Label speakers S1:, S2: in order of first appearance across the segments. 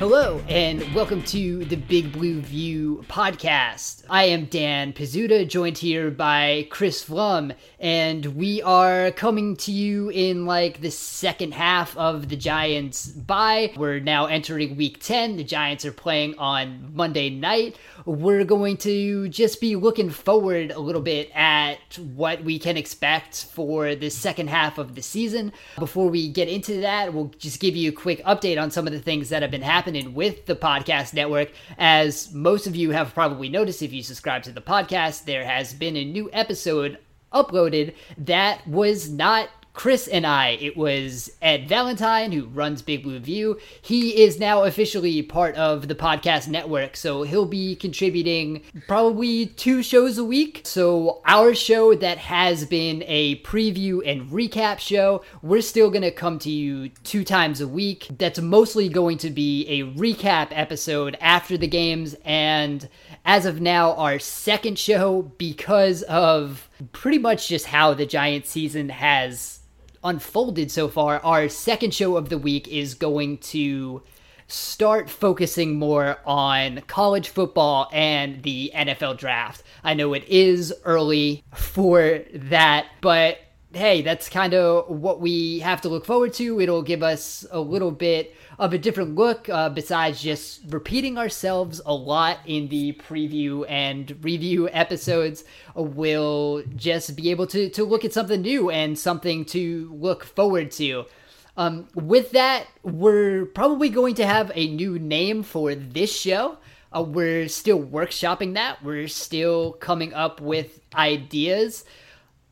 S1: Hello, and welcome to the Big Blue View podcast. I am Dan Pizzuta, joined here by Chris Pflum, and we are coming to you in like the second half of the Giants' bye. We're now entering week 10. The Giants are playing on Monday night. We're going to just be looking forward a little bit at what we can expect for the second half of the season. Before we get into that, we'll just give you a quick update on some of the things that have been happening with the podcast network. As most of you have probably noticed if you subscribe to the podcast, there has been a new episode uploaded that was not Chris and I. It was Ed Valentine, who runs Big Blue View. He is now officially part of the podcast network, so he'll be contributing probably two shows a week. So, our show that has been a preview and recap show, we're still going to come to you two times a week. That's mostly going to be a recap episode after the games, and as of now, our second show because of pretty much just how the Giant season has unfolded so far, our second show of the week is going to start focusing more on college football and the NFL draft. I know it is early for that, but hey, that's kind of what we have to look forward to. It'll give us a little bit of a different look, uh, besides just repeating ourselves a lot in the preview and review episodes. We'll just be able to, to look at something new and something to look forward to. Um, with that, we're probably going to have a new name for this show. Uh, we're still workshopping that. We're still coming up with ideas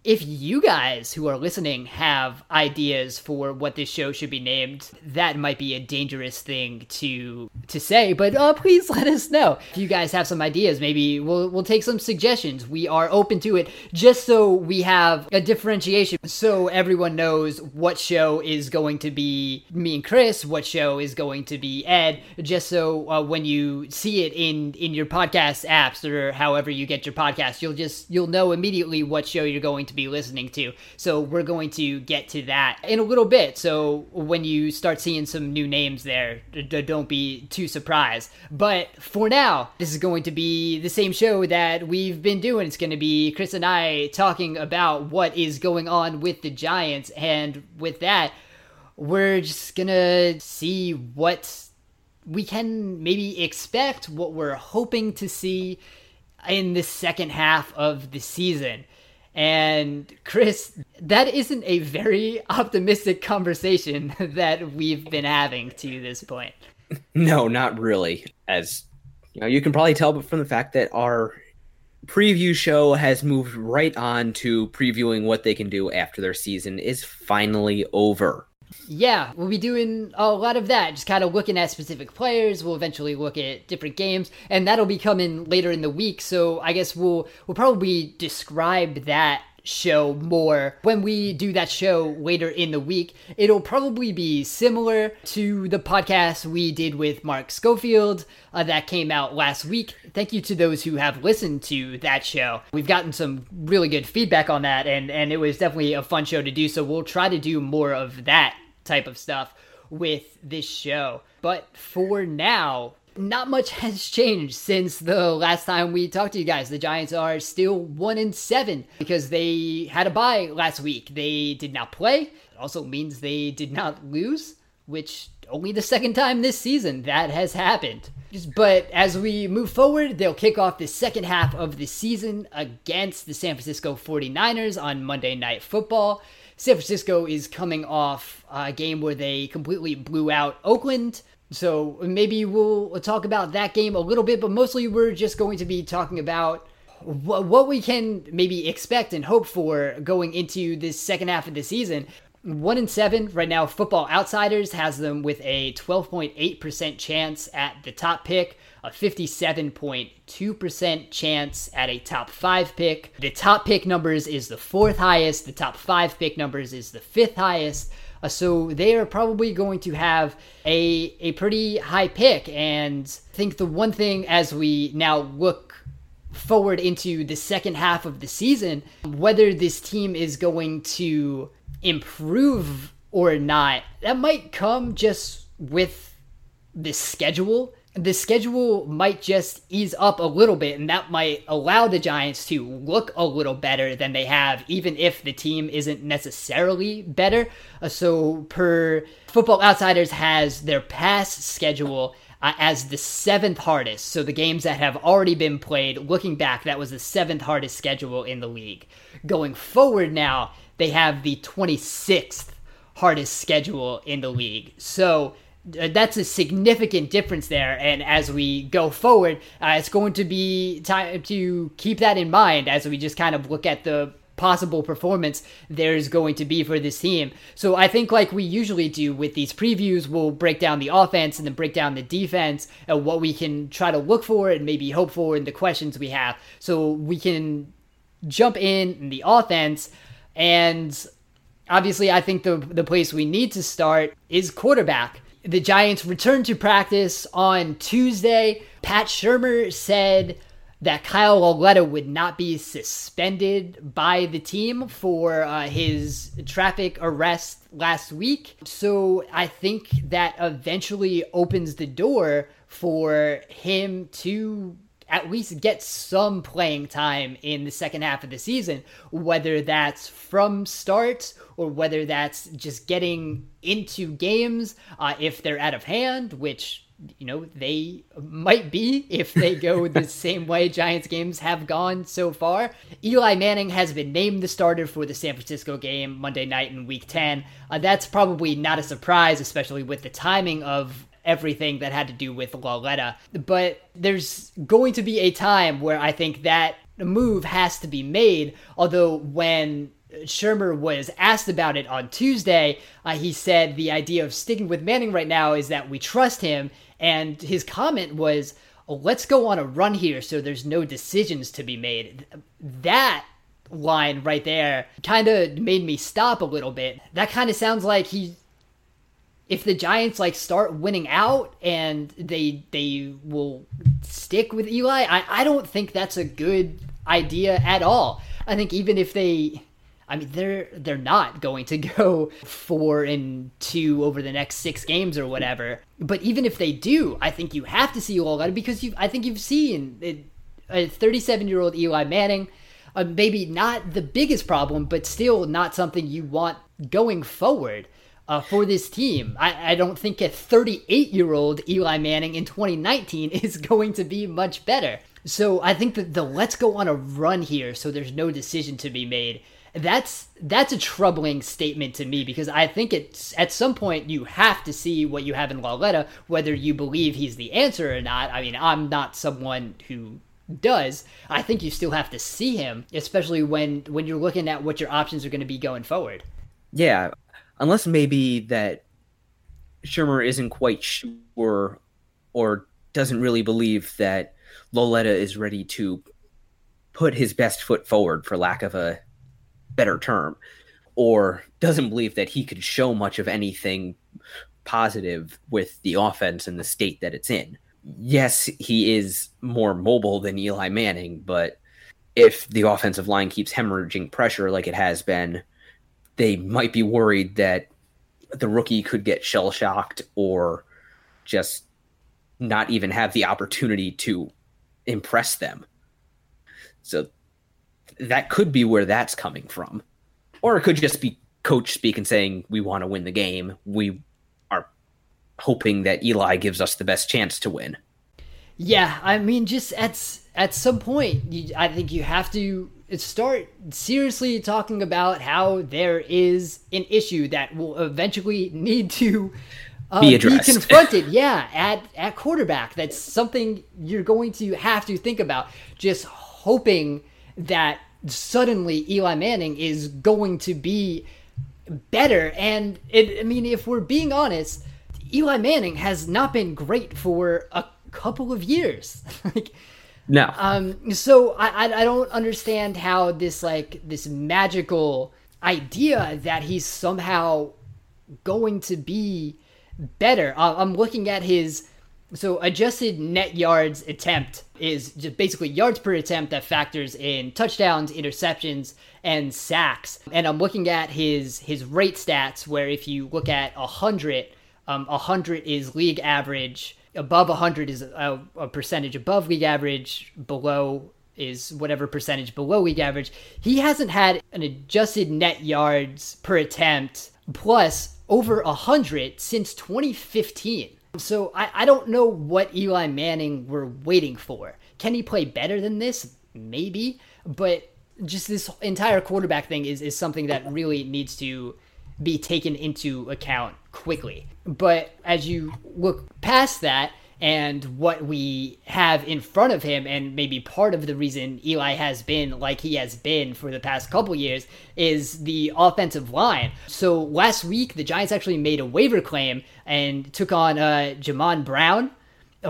S1: if you guys who are listening have ideas for what this show should be named, that might be a dangerous thing to to say. But uh, please let us know if you guys have some ideas. Maybe we'll we'll take some suggestions. We are open to it, just so we have a differentiation, so everyone knows what show is going to be me and Chris, what show is going to be Ed. Just so uh, when you see it in in your podcast apps or however you get your podcast, you'll just you'll know immediately what show you're going to be listening to. So we're going to get to that in a little bit. So when you start seeing some new names there, don't be too surprised. But for now, this is going to be the same show that we've been doing. It's going to be Chris and I talking about what is going on with the Giants. And with that, we're just going to see what we can maybe expect, what we're hoping to see in the second half of the season. And Chris, that isn't a very optimistic conversation that we've been having to this point.
S2: No, not really. As you know, you can probably tell from the fact that our preview show has moved right on to previewing what they can do after their season is finally over.
S1: Yeah, we'll be doing a lot of that, just kind of looking at specific players. We'll eventually look at different games, and that'll be coming later in the week. So I guess we'll we'll probably describe that show more when we do that show later in the week. It'll probably be similar to the podcast we did with Mark Schofield uh, that came out last week. Thank you to those who have listened to that show. We've gotten some really good feedback on that, and, and it was definitely a fun show to do. So we'll try to do more of that type of stuff. with this show. But for now, not much has changed since the last time we talked to you guys. The Giants are still one in seven because they had a bye last week. They did not play. It also means they did not lose, which only the second time this season that has happened. But as we move forward, they'll kick off the second half of the season against the San Francisco 49ers on Monday Night Football. San Francisco is coming off a game where they completely blew out Oakland. So maybe we'll talk about that game a little bit, but mostly we're just going to be talking about what we can maybe expect and hope for going into this second half of the season. One in seven right now. Football Outsiders has them with a 12.8% chance at the top pick, a 57.2% chance at a top five pick. The top pick numbers is the fourth highest. The top five pick numbers is the fifth highest. Uh, so they are probably going to have a a pretty high pick. And I think the one thing as we now look forward into the second half of the season, whether this team is going to improve or not, that might come just with the schedule. The schedule might just ease up a little bit, and that might allow the Giants to look a little better than they have, even if the team isn't necessarily better. Uh, so, per Football Outsiders has their past schedule uh, as the seventh hardest. So, the games that have already been played, looking back, that was the seventh hardest schedule in the league. Going forward now, they have the 26th hardest schedule in the league. So that's a significant difference there. And as we go forward, uh, it's going to be time to keep that in mind as we just kind of look at the possible performance there's going to be for this team. So I think like we usually do with these previews, we'll break down the offense and then break down the defense and what we can try to look for and maybe hope for in the questions we have. So we can jump in, in the offense. And obviously, I think the the place we need to start is quarterback. The Giants returned to practice on Tuesday. Pat Shurmur said that Kyle Lauletta would not be suspended by the team for uh, his traffic arrest last week. So I think that eventually opens the door for him to at least get some playing time in the second half of the season, whether that's from start or whether that's just getting into games uh, if they're out of hand, which you know they might be if they go the same way Giants games have gone so far. Eli Manning has been named the starter for the San Francisco game Monday night in Week 10. Uh, that's probably not a surprise, especially with the timing of everything that had to do with Lauletta. But there's going to be a time where I think that move has to be made. Although when Shurmur was asked about it on Tuesday, uh, he said the idea of sticking with Manning right now is that we trust him. And his comment was, oh, let's go on a run here so there's no decisions to be made. That line right there kind of made me stop a little bit. That kind of sounds like he if the Giants like start winning out and they they will stick with Eli, I, I don't think that's a good idea at all. I think even if they I mean they're they're not going to go four and two over the next six games or whatever. But even if they do, I think you have to see Eli because you I think you've seen a 37 year old Eli Manning. Uh, maybe not the biggest problem, but still not something you want going forward uh, for this team. I, I don't think a 38 year old Eli Manning in 2019 is going to be much better. So I think that the let's go on a run here so there's no decision to be made. That's that's a troubling statement to me because I think it's at some point you have to see what you have in Lauletta, whether you believe he's the answer or not. I mean, I'm not someone who does. I think you still have to see him, especially when when you're looking at what your options are going to be going forward.
S2: Yeah, unless maybe that Shurmur isn't quite sure or doesn't really believe that Lauletta is ready to put his best foot forward, for lack of a better term, or doesn't believe that he could show much of anything positive with the offense and the state that it's in. Yes, he is more mobile than Eli Manning, but if the offensive line keeps hemorrhaging pressure like it has been, they might be worried that the rookie could get shell shocked or just not even have the opportunity to impress them. So that could be where that's coming from. Or it could just be coach speak and saying, We want to win the game. We are hoping that Eli gives us the best chance to win.
S1: Yeah, I mean, just at at some point, you, I think you have to start seriously talking about how there is an issue that will eventually need to uh, be, be, confronted. yeah, at at quarterback, that's something you're going to have to think about. Just hoping that suddenly Eli Manning is going to be better. And it, I mean, if we're being honest, Eli Manning has not been great for a couple of years. like,
S2: no.
S1: Um. So I, I don't understand how this like this magical idea that he's somehow going to be better. Uh, I'm looking at his so adjusted net yards attempt is just basically yards per attempt that factors in touchdowns, interceptions, and sacks. And I'm looking at his his rate stats where if you look at a hundred, um, a hundred is league average above 100 is a, a percentage above league average, below is whatever percentage below league average. He hasn't had an adjusted net yards per attempt plus over 100 since 2015. So I, I don't know what Eli Manning we're waiting for. Can he play better than this? Maybe. But just this entire quarterback thing is, is something that really needs to be taken into account quickly. But as you look past that, and what we have in front of him, and maybe part of the reason Eli has been like he has been for the past couple years, is the offensive line. So last week, the Giants actually made a waiver claim and took on uh, Jamon Brown,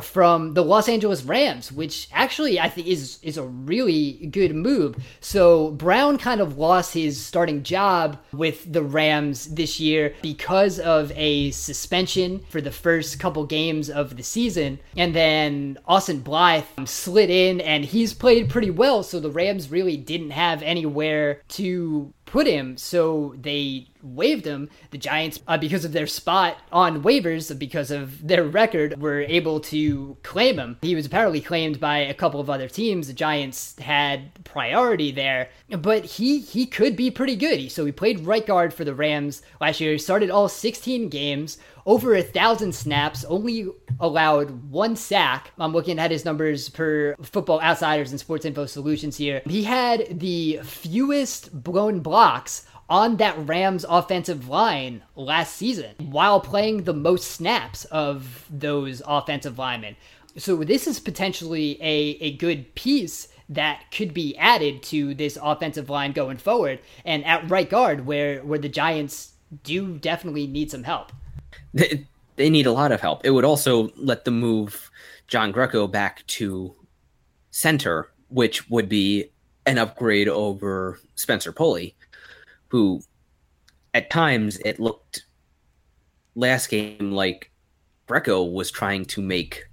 S1: from the Los Angeles Rams, which actually I think is is a really good move. So Brown kind of lost his starting job with the Rams this year because of a suspension for the first couple games of the season, and then Austin Blythe slid in and he's played pretty well. So the Rams really didn't have anywhere to put him, so they waived him. The Giants, uh, because of their spot on waivers, because of their record, were able to claim him. He was apparently claimed by a couple of other teams. The Giants had priority there, but he he could be pretty good. So he played right guard for the Rams last year. He started all 16 games, over a thousand snaps, only allowed one sack. I'm looking at his numbers per Football Outsiders and Sports Info Solutions here. He had the fewest blown blocks on that Rams offensive line last season while playing the most snaps of those offensive linemen. So this is potentially a, a good piece that could be added to this offensive line going forward and at right guard where where the Giants do definitely need some help
S2: they, they need a lot of help. It would also let them move John Greco back to center, which would be an upgrade over Spencer Pulley, who at times it looked last game like Greco was trying to make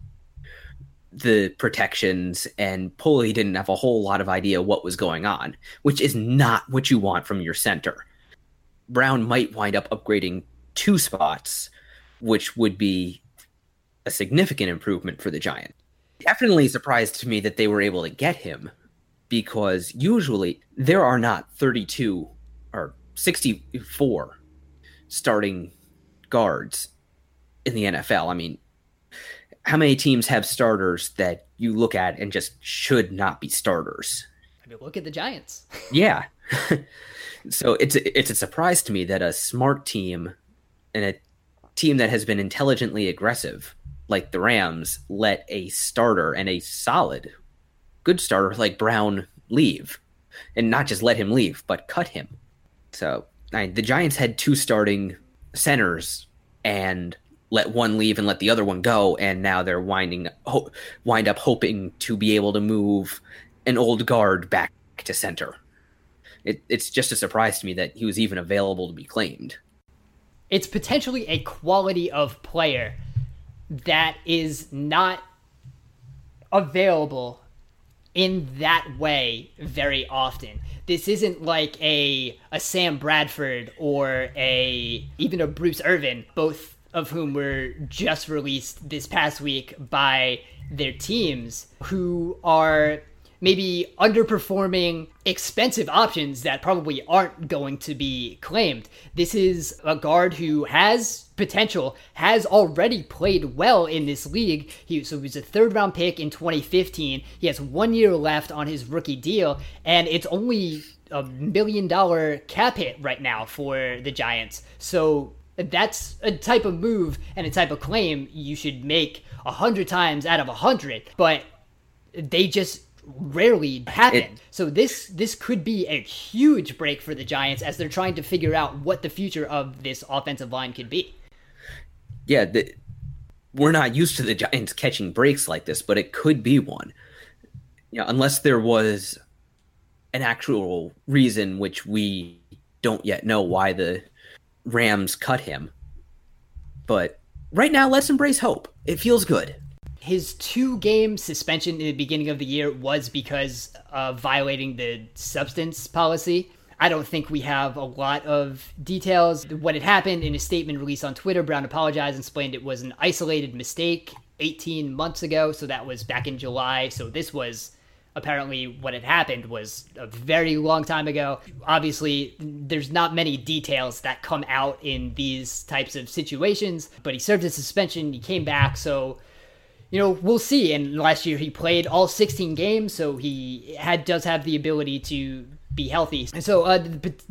S2: the protections and Pulley didn't have a whole lot of idea what was going on, which is not what you want from your center. Brown might wind up upgrading two spots which would be a significant improvement for the Giant. Definitely surprised to me that they were able to get him because usually there are not 32 or 64 starting guards in the NFL. I mean, how many teams have starters that you look at and just should not be starters?
S1: I mean, look at the Giants.
S2: yeah. so it's it's a surprise to me that a smart team and a team that has been intelligently aggressive, like the Rams, let a starter and a solid, good starter like Brown leave, and not just let him leave, but cut him. So I, the Giants had two starting centers and let one leave and let the other one go, and now they're winding ho- wind up hoping to be able to move an old guard back to center. It, it's just a surprise to me that he was even available to be claimed
S1: it's potentially a quality of player that is not available in that way very often. This isn't like a a Sam Bradford or a even a Bruce Irvin, both of whom were just released this past week by their teams, who are maybe underperforming expensive options that probably aren't going to be claimed. This is a guard who has potential, has already played well in this league. He so he was a third round pick in 2015. He has one year left on his rookie deal, and it's only a million dollar cap hit right now for the Giants. So that's a type of move and a type of claim you should make a hundred times out of a hundred. But they just rarely happen. It, so this this could be a huge break for the Giants as they're trying to figure out what the future of this offensive line could be.
S2: Yeah, the, we're not used to the Giants catching breaks like this, but it could be one. You know, unless there was an actual reason which we don't yet know why the Rams cut him. But right now, let's embrace hope. It feels good
S1: his two game suspension in the beginning of the year was because of violating the substance policy. I don't think we have a lot of details. What had happened in a statement released on Twitter, Brown apologized and explained it was an isolated mistake 18 months ago. So that was back in July. So this was apparently what had happened was a very long time ago. Obviously, there's not many details that come out in these types of situations, but he served his suspension, he came back. So you know, we'll see. And last year he played all 16 games, so he had does have the ability to be healthy. And so uh,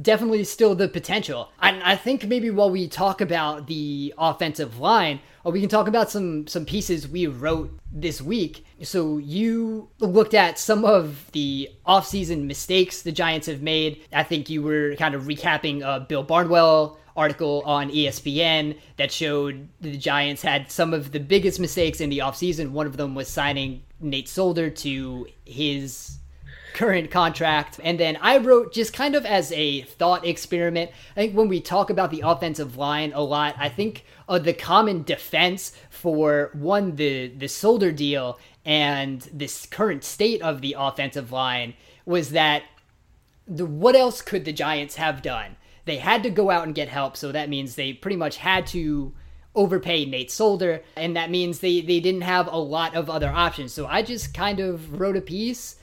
S1: definitely still the potential. And I think maybe while we talk about the offensive line, or uh, we can talk about some some pieces we wrote this week. So you looked at some of the offseason mistakes the Giants have made. I think you were kind of recapping uh, Bill Barnwell article on ESPN that showed the Giants had some of the biggest mistakes in the offseason. One of them was signing Nate Solder to his current contract. And then I wrote just kind of as a thought experiment. I think when we talk about the offensive line a lot, I think the common defense for one, the, the Solder deal and this current state of the offensive line was that the what else could the Giants have done? They had to go out and get help, so that means they pretty much had to overpay Nate Solder, and that means they, they didn't have a lot of other options. So I just kind of wrote a piece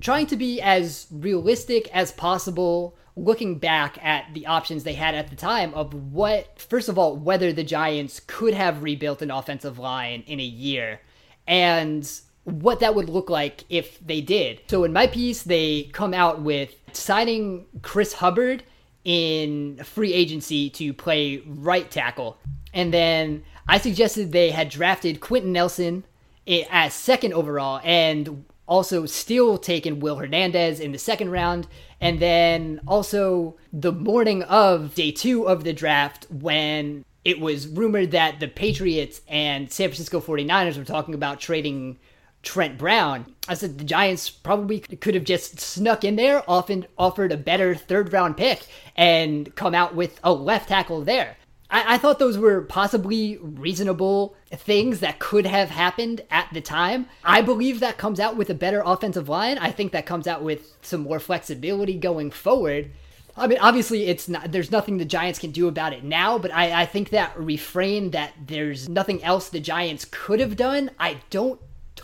S1: trying to be as realistic as possible, looking back at the options they had at the time of what, first of all, whether the Giants could have rebuilt an offensive line in a year, and what that would look like if they did. So in my piece, they come out with signing Chris Hubbard in free agency to play right tackle. And then I suggested they had drafted Quenton Nelson eh, as second overall and also still taken Will Hernandez in the second round. And then also the morning of day two of the draft, when it was rumored that the Patriots and San Francisco 49ers were talking about trading Trent Brown. I said the Giants probably could have just snuck in there, often offered a better third round pick, and come out with a left tackle there. I, I thought those were possibly reasonable things that could have happened at the time. I believe that comes out with a better offensive line. I think that comes out with some more flexibility going forward. I mean, obviously, it's not. There's nothing the Giants can do about it now, but I, I think that refrain that there's nothing else the Giants could have done. I don't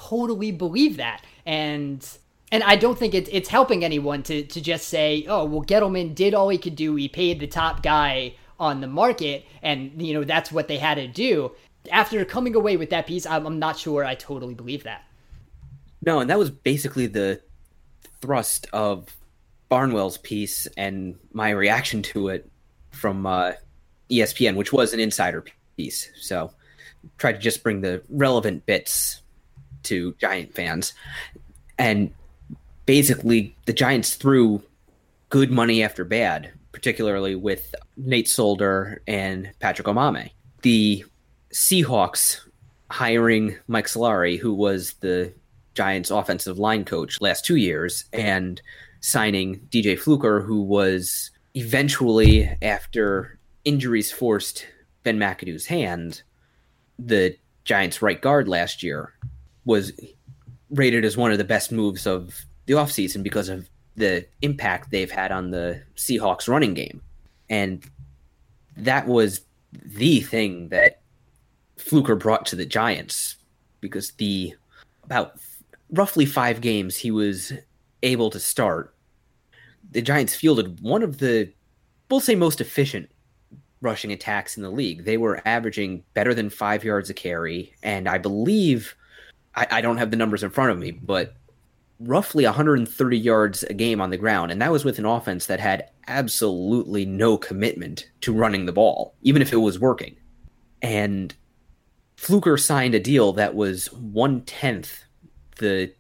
S1: totally believe that. And and I don't think it, it's helping anyone to, to just say, oh, well, Gettleman did all he could do. He paid the top guy on the market, and, you know, that's what they had to do. After coming away with that piece, I'm, I'm not sure I totally believe that.
S2: No, and that was basically the thrust of Barnwell's piece and my reaction to it from uh, ESPN, which was an insider piece. So try to just bring the relevant bits to Giant fans. And basically, the Giants threw good money after bad, particularly with Nate Solder and Patrick Omameh. The Seahawks hiring Mike Solari, who was the Giants offensive line coach last two years, and signing DJ Fluker, who was eventually, after injuries forced Ben McAdoo's hand, the Giants right guard last year was rated as one of the best moves of the offseason because of the impact they've had on the Seahawks running game. And that was the thing that Fluker brought to the Giants because the about roughly five games he was able to start, the Giants fielded one of the, we'll say, most efficient rushing attacks in the league. They were averaging better than five yards a carry, and I believe I, I don't have the numbers in front of me, but roughly 130 yards a game on the ground, and that was with an offense that had absolutely no commitment to running the ball, even if it was working. And Fluker signed a deal that was one tenth the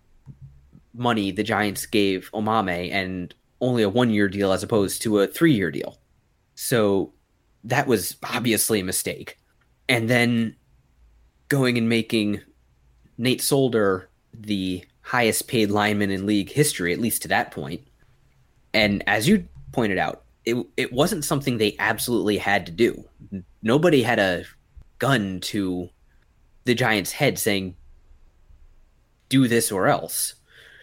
S2: money the Giants gave Omameh, and only a one year deal as opposed to a three year deal. So that was obviously a mistake. And then going and making Nate Solder the highest paid lineman in league history, at least to that point. And as you pointed out, it it wasn't something they absolutely had to do. Nobody had a gun to the Giants' head saying, do this or else.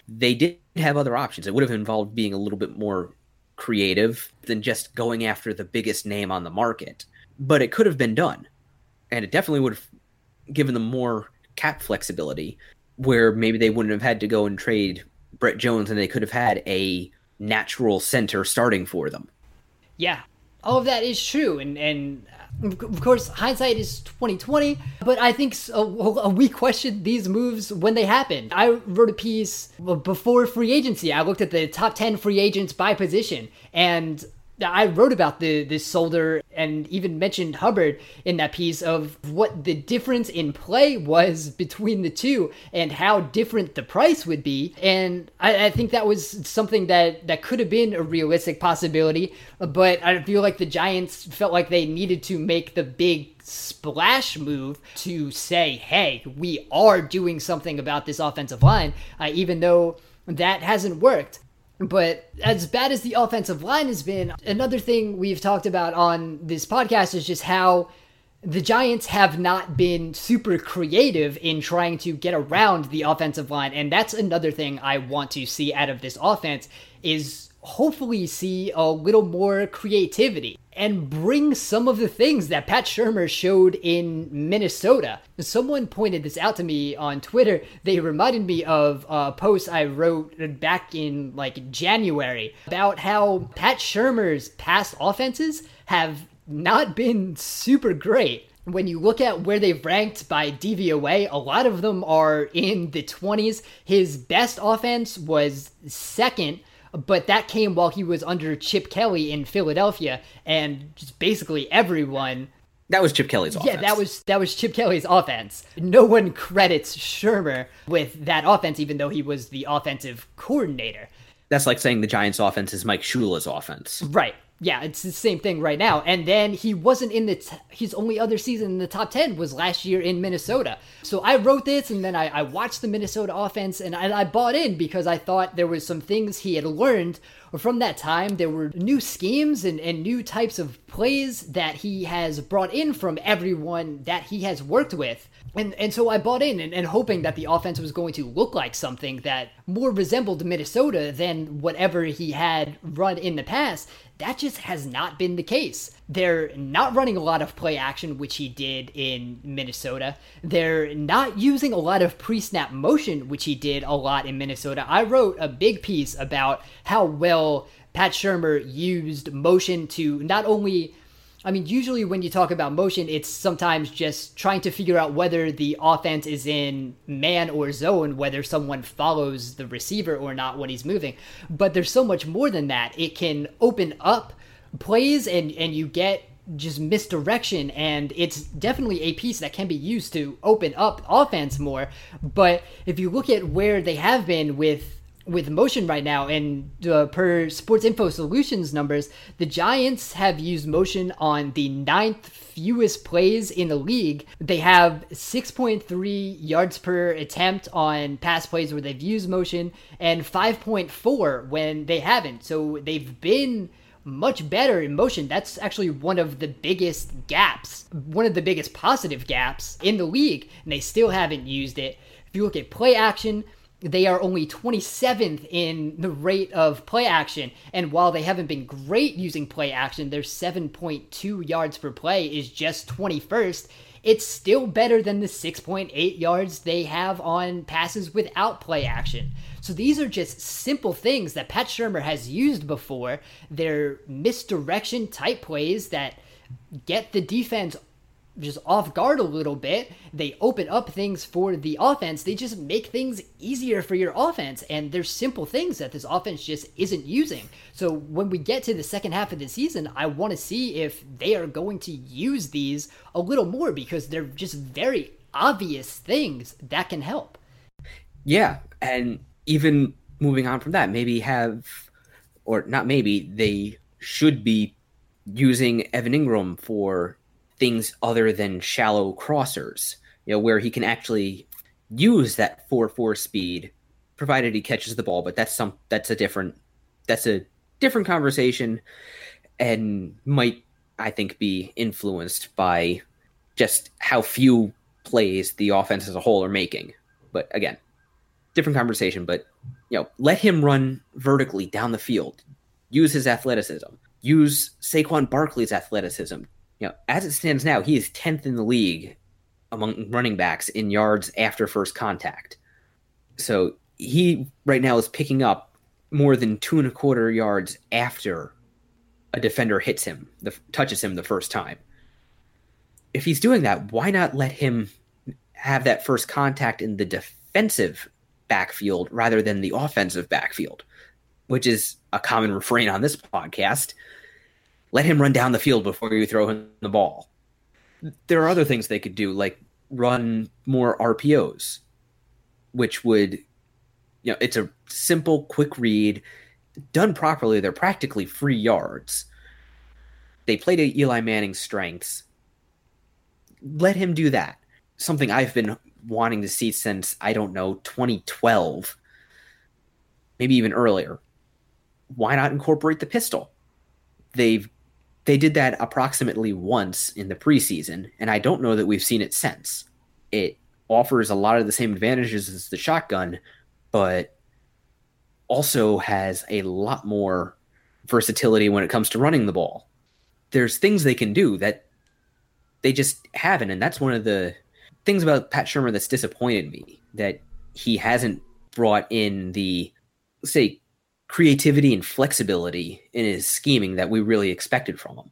S2: They did have other options. It would have involved being a little bit more creative than just going after the biggest name on the market. But it could have been done. And it definitely would have given them more cap flexibility where maybe they wouldn't have had to go and trade Brett Jones and they could have had a natural center starting for them.
S1: Yeah, all of that is true, and and of course hindsight is 2020 but i think we questioned these moves when they happened. I wrote a piece before free agency. I looked at the top 10 free agents by position. And I wrote about the this Solder and even mentioned Hubbard in that piece of what the difference in play was between the two and how different the price would be. And I, I think that was something that that could have been a realistic possibility. But I feel like the Giants felt like they needed to make the big splash move to say, "Hey, we are doing something about this offensive line," uh, even though that hasn't worked. But as bad as the offensive line has been, another thing we've talked about on this podcast is just how the Giants have not been super creative in trying to get around the offensive line. And that's another thing I want to see out of this offense is hopefully see a little more creativity and bring some of the things that Pat Shurmur showed in Minnesota. Someone pointed this out to me on Twitter. They reminded me of a post I wrote back in like January about how Pat Shurmur's past offenses have not been super great when you look at where they've ranked by DVOA, a lot of them are in the 20s. His best offense was second but that came while he was under Chip Kelly in Philadelphia, and just basically everyone.
S2: That was Chip Kelly's offense.
S1: Yeah, that was that was Chip Kelly's offense. No one credits Shurmur with that offense, even though he was the offensive coordinator.
S2: That's like saying the Giants' offense is Mike Shula's offense.
S1: Right yeah, it's the same thing right now. And then he wasn't in the t- his only other season in the top ten was last year in Minnesota. So I wrote this, and then I, I watched the Minnesota offense, and I, I bought in because I thought there was some things he had learned from that time. There were new schemes and, and new types of plays that he has brought in from everyone that he has worked with. And and so I bought in and, and, hoping that the offense was going to look like something that more resembled Minnesota than whatever he had run in the past. That just has not been the case. They're not running a lot of play action, which he did in Minnesota. They're not using a lot of pre snap motion, which he did a lot in Minnesota. I wrote a big piece about how well Pat Shurmur used motion to not only I mean, usually when you talk about motion, it's sometimes just trying to figure out whether the offense is in man or zone, whether someone follows the receiver or not when he's moving. But there's so much more than that. It can open up plays and, and you get just misdirection and it's definitely a piece that can be used to open up offense more but if you look at where they have been with with motion right now, and uh, per Sports Info Solutions numbers, the Giants have used motion on the ninth fewest plays in the league. They have 6.3 yards per attempt on pass plays where they've used motion, and 5.4 when they haven't. So they've been much better in motion. That's actually one of the biggest gaps, one of the biggest positive gaps in the league, and they still haven't used it. If you look at play action, they are only 27th in the rate of play action. And while they haven't been great using play action, their 7.2 yards per play is just 21st. It's still better than the 6.8 yards they have on passes without play action. So these are just simple things that Pat Shurmur has used before. They're misdirection type plays that get the defense just off guard a little bit. They open up things for the offense. They just make things easier for your offense. And there's simple things that this offense just isn't using. So when we get to the second half of the season, I want to see if they are going to use these a little more because they're just very obvious things that can help.
S2: Yeah. And even moving on from that, maybe have, or not maybe, they should be using Evan Engram for things other than shallow crossers, you know, where he can actually use that 4-4 speed provided he catches the ball, but that's some that's a different that's a different conversation and might I think be influenced by just how few plays the offense as a whole are making. But again, different conversation, but you know, let him run vertically down the field. Use his athleticism. Use Saquon Barkley's athleticism you know, as it stands now, he is 10th in the league among running backs in yards after first contact. So he right now is picking up more than two and a quarter yards after a defender hits him, the, touches him the first time. If he's doing that, why not let him have that first contact in the defensive backfield rather than the offensive backfield, which is a common refrain on this podcast let him run down the field before you throw him the ball. There are other things they could do, like run more RPOs, which would, you know, it's a simple, quick read. Done properly, they're practically free yards. They play to Eli Manning's strengths. Let him do that. Something I've been wanting to see since, I don't know, 2012, maybe even earlier. Why not incorporate the pistol? They've they did that approximately once in the preseason, and I don't know that we've seen it since. It offers a lot of the same advantages as the shotgun, but also has a lot more versatility when it comes to running the ball. There's things they can do that they just haven't, and that's one of the things about Pat Shurmur that's disappointed me that he hasn't brought in the say creativity and flexibility in his scheming that we really expected from him.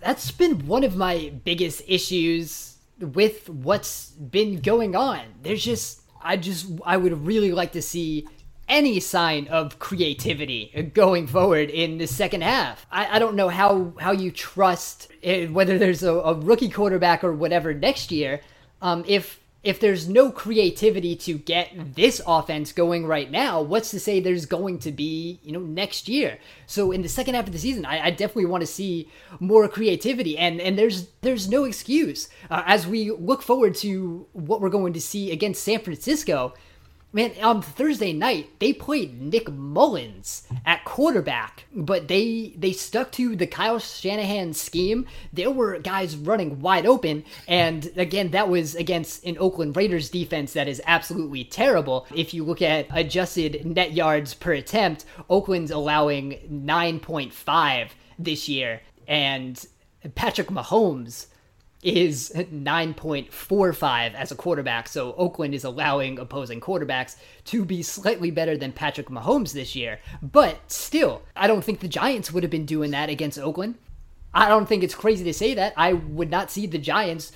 S1: That's been one of my biggest issues with what's been going on. There's just I just I would really like to see any sign of creativity going forward in the second half. I, I don't know how how you trust it, whether there's a, a, rookie quarterback or whatever next year. Um, if if there's no creativity to get this offense going right now, what's to say there's going to be, you know, next year? So in the second half of the season, I, I definitely want to see more creativity, and and there's there's no excuse uh, as we look forward to what we're going to see against San Francisco man, on Thursday night they played Nick Mullens at quarterback, but they they stuck to the Kyle Shanahan scheme. There were guys running wide open, and again, that was against an Oakland Raiders defense that is absolutely terrible. If you look at adjusted net yards per attempt, Oakland's allowing 9.5 this year, and Patrick Mahomes is 9.45 as a quarterback. So Oakland is allowing opposing quarterbacks to be slightly better than Patrick Mahomes this year. But still, I don't think the Giants would have been doing that against Oakland. I don't think it's crazy to say that. I would not see the Giants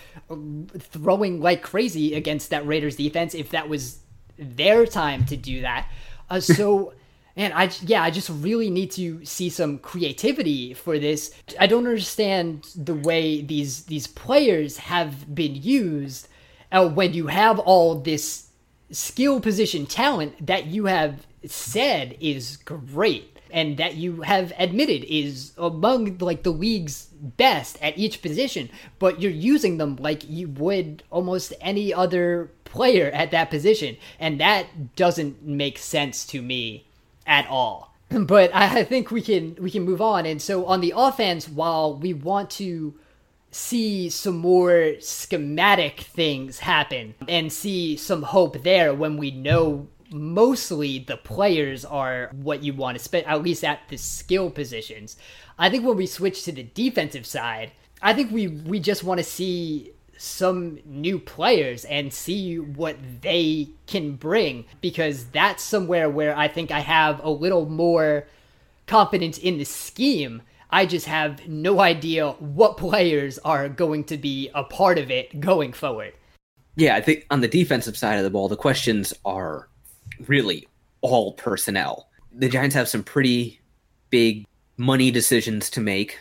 S1: throwing like crazy against that Raiders defense if that was their time to do that. Uh, so and I yeah, I just really need to see some creativity for this. I don't understand the way these these players have been used uh, when you have all this skill position talent that you have said is great and that you have admitted is among like the league's best at each position but you're using them like you would almost any other player at that position and that doesn't make sense to me at all. But I think we can we can move on. And so on the offense, while we want to see some more schematic things happen and see some hope there when we know mostly the players are what you want to spend, at least at the skill positions. I think when we switch to the defensive side, I think we we just want to see some new players and see what they can bring because that's somewhere where I think I have a little more confidence in the scheme. I just have no idea what players are going to be a part of it going forward.
S2: Yeah, I think on the defensive side of the ball, the questions are really all personnel. The Giants have some pretty big money decisions to make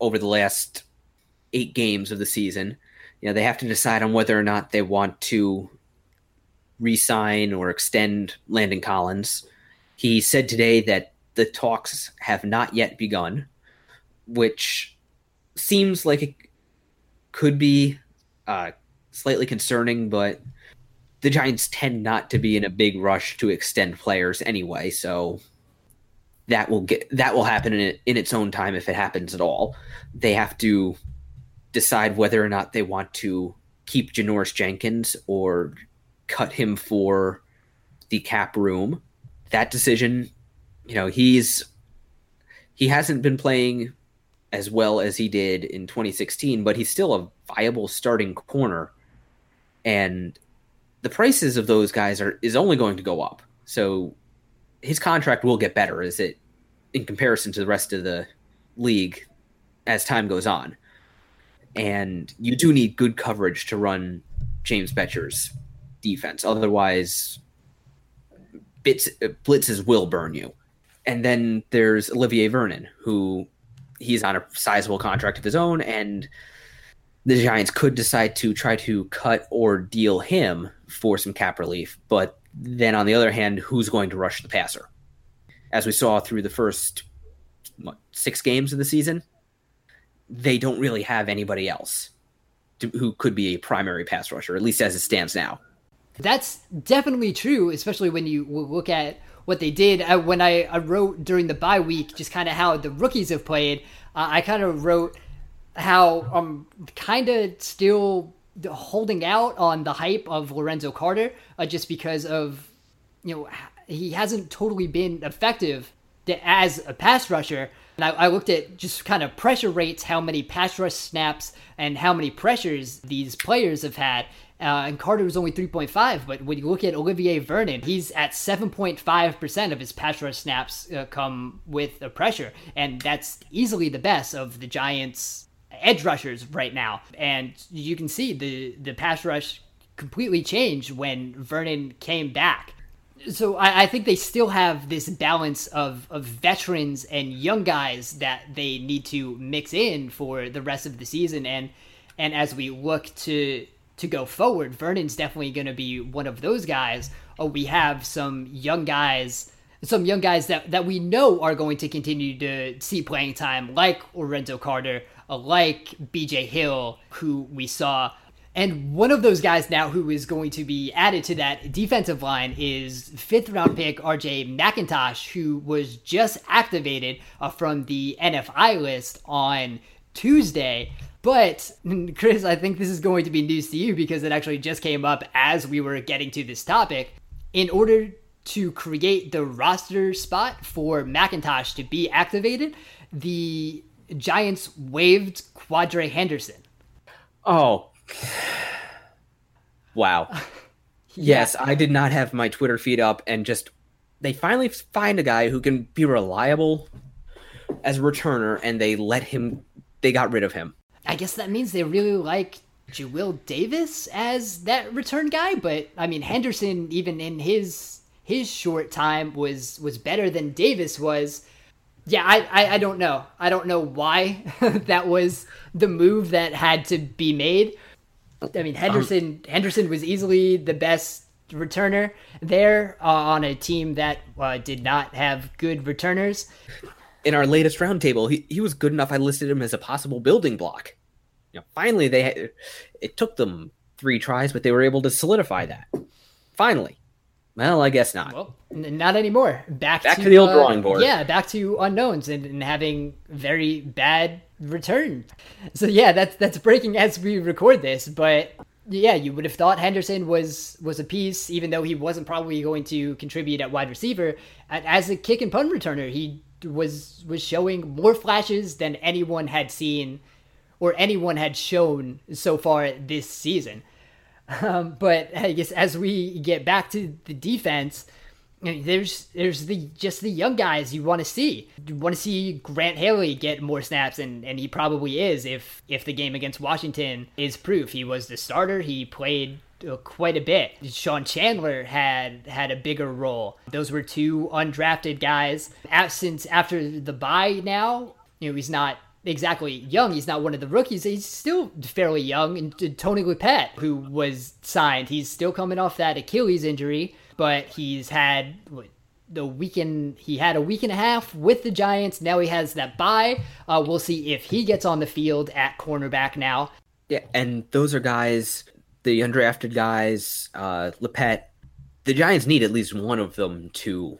S2: over the last eight games of the season. You know, they have to decide on whether or not they want to re-sign or extend Landon Collins. He said today that the talks have not yet begun, which seems like it could be uh, slightly concerning, but the Giants tend not to be in a big rush to extend players anyway, so that will get that will happen in, in its own time if it happens at all. They have to decide whether or not they want to keep Janoris Jenkins or cut him for the cap room. That decision, you know, he's he hasn't been playing as well as he did in 2016, but he's still a viable starting corner. And the prices of those guys are is only going to go up. So his contract will get better as it in comparison to the rest of the league as time goes on. And you do need good coverage to run James Bettcher's defense. Otherwise, bits, blitzes will burn you. And then there's Olivier Vernon, who he's on a sizable contract of his own, and the Giants could decide to try to cut or deal him for some cap relief. But then on the other hand, who's going to rush the passer? As we saw through the first what, six games of the season, they don't really have anybody else to, who could be a primary pass rusher, at least as it stands now.
S1: That's definitely true, especially when you look at what they did. Uh, when I, I, wrote during the bye week, just kind of how the rookies have played, uh, I kind of wrote how I'm kind of still holding out on the hype of Lorenzo Carter uh, just because of you know he hasn't totally been effective as a pass rusher. And I, I, looked at just kind of pressure rates, how many pass rush snaps and how many pressures these players have had. Uh, and Carter was only 3.5, but when you look at Olivier Vernon, he's at 7.5% of his pass rush snaps uh, come with a pressure. And that's easily the best of the Giants' edge rushers right now. And you can see the the pass rush completely changed when Vernon came back. So I, I, think they still have this balance of, of veterans and young guys that they need to mix in for the rest of the season. And and as we look to to go forward, Vernon's definitely going to be one of those guys. Oh, we have some young guys some young guys that, that we know are going to continue to see playing time, like Lorenzo Carter, uh, like BJ Hill, who we saw. And one of those guys now who is going to be added to that defensive line is fifth round pick RJ McIntosh, who was just activated uh, from the NFI list on Tuesday. But, Chris, I think this is going to be news to you because it actually just came up as we were getting to this topic. In order to create the roster spot for McIntosh to be activated, the Giants waived Quadree Henderson.
S2: Oh. Wow. Yes, I did not have my Twitter feed up and just they finally find a guy who can be reliable as a returner and they let him they got rid of him.
S1: I guess that means they really like Jawill Davis as that return guy, but I mean Henderson even in his his short time was was better than Davis was yeah, I, I, I don't know. I don't know why that was the move that had to be made. I mean, Henderson um, Henderson was easily the best returner there uh, on a team that uh, did not have good returners.
S2: In our latest roundtable, he, he was good enough. I listed him as a possible building block. You know, finally, they had, it took them three tries, but they were able to solidify that. Finally, well, I guess not.
S1: Well, n- not anymore. Back,
S2: back to, to the old uh, drawing board.
S1: Yeah, back to unknowns and, and, having very bad return. So yeah, that's that's breaking as we record this. But yeah, you would have thought Henderson was was a piece, even though he wasn't probably going to contribute at wide receiver. As a kick and punt returner, he was was showing more flashes than anyone had seen or anyone had shown so far this season. Um, but I guess as we get back to the defense, there's there's the just the young guys you want to see. You want to see Grant Haley get more snaps, and and he probably is if if the game against Washington is proof. He was the starter. He played uh, quite a bit. Sean Chandler had had a bigger role. Those were two undrafted guys. Since after the bye now, you know he's not exactly young. He's not one of the rookies. He's still fairly young. And Tony Lippett, who was signed, he's still coming off that Achilles injury but he's had the weekend he had a week and a half with the Giants. Now he has that bye. Uh, we'll see if he gets on the field at cornerback now.
S2: Yeah, and those are guys, the undrafted guys, uh, Lippett. The Giants need at least one of them to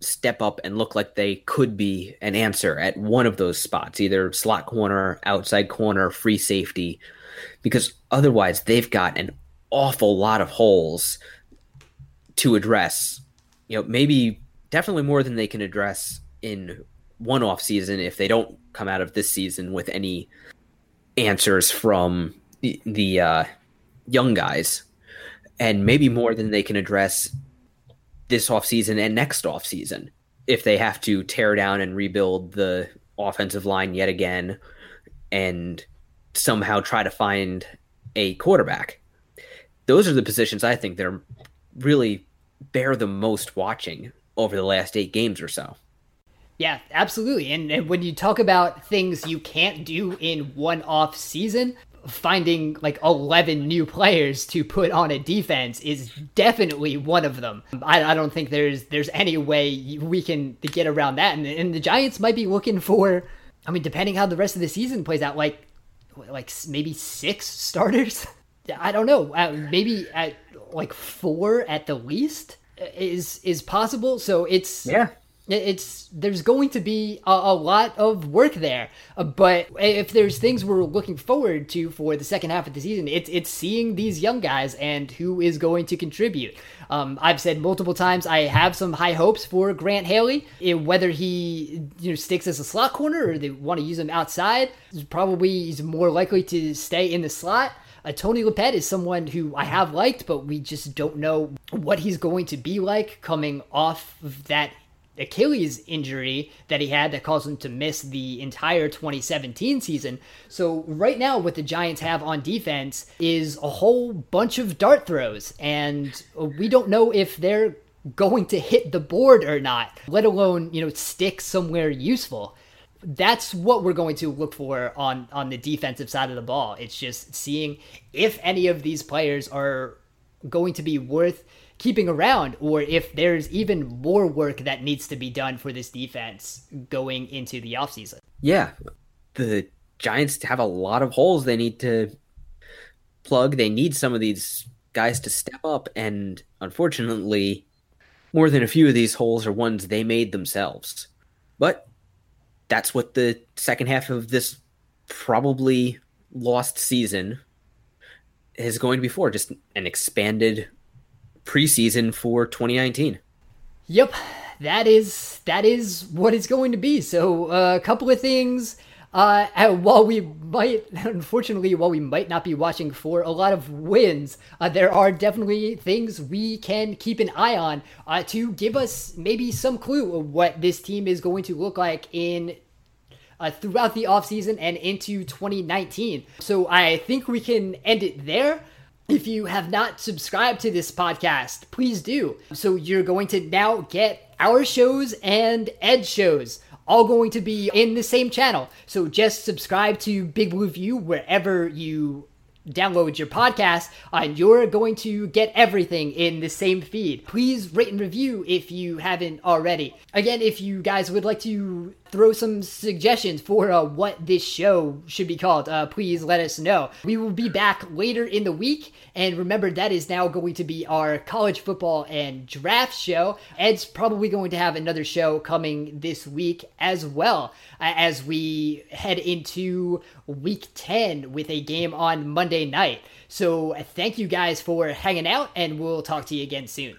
S2: step up and look like they could be an answer at one of those spots, either slot corner, outside corner, free safety, because otherwise they've got an awful lot of holes to address. You know, maybe definitely more than they can address in one off season if they don't come out of this season with any answers from the, the uh, young guys, and maybe more than they can address this off season and next off season if they have to tear down and rebuild the offensive line yet again and somehow try to find a quarterback. Those are the positions I think they're really bear the most watching over the last eight games or so.
S1: Yeah, absolutely. And, and, when you talk about things you can't do in one off season, finding like 11 new players to put on a defense is definitely one of them. I, I don't think there's there's any way we can get around that. And, and the Giants might be looking for, I mean, depending how the rest of the season plays out, like like maybe six starters. I don't know. Uh, maybe at like four at the least is is possible. So it's
S2: yeah.
S1: It's there's going to be a, a lot of work there, uh, but if there's things we're looking forward to for the second half of the season, it's it's seeing these young guys and who is going to contribute. Um, I've said multiple times I have some high hopes for Grant Haley. It, whether he you know sticks as a slot corner or they want to use him outside, probably he's more likely to stay in the slot. Uh, Tony Lippett is someone who I have liked, but we just don't know what he's going to be like coming off of that Achilles injury that he had that caused him to miss the entire 2017 season. So, right now, what the Giants have on defense is a whole bunch of dart throws, and we don't know if they're going to hit the board or not, let alone, you know, stick somewhere useful that's what we're going to look for on on the defensive side of the ball. It's just seeing if any of these players are going to be worth keeping around or if there's even more work that needs to be done for this defense going into the offseason.
S2: Yeah. The Giants have a lot of holes they need to plug. They need some of these guys to step up and unfortunately more than a few of these holes are ones they made themselves. But that's what the second half of this probably lost season is going to be for just an expanded preseason for 2019
S1: yep that is that is what it's going to be so uh, a couple of things uh, while we might, unfortunately, while we might not be watching for a lot of wins, uh, there are definitely things we can keep an eye on uh, to give us maybe some clue of what this team is going to look like in uh, throughout the offseason and into 2019. So I think we can end it there. If you have not subscribed to this podcast, please do. So you're going to now get our shows and Ed shows all going to be in the same channel. So just subscribe to Big Blue View wherever you download your podcast, and you're going to get everything in the same feed. Please rate and review if you haven't already. Again, if you guys would like to throw some suggestions for uh, what this show should be called, uh, please let us know. We will be back later in the week. And remember, that is now going to be our college football and draft show. Ed's probably going to have another show coming this week as well uh, as we head into week 10 with a game on Monday night. So thank you guys for hanging out, and we'll talk to you again soon.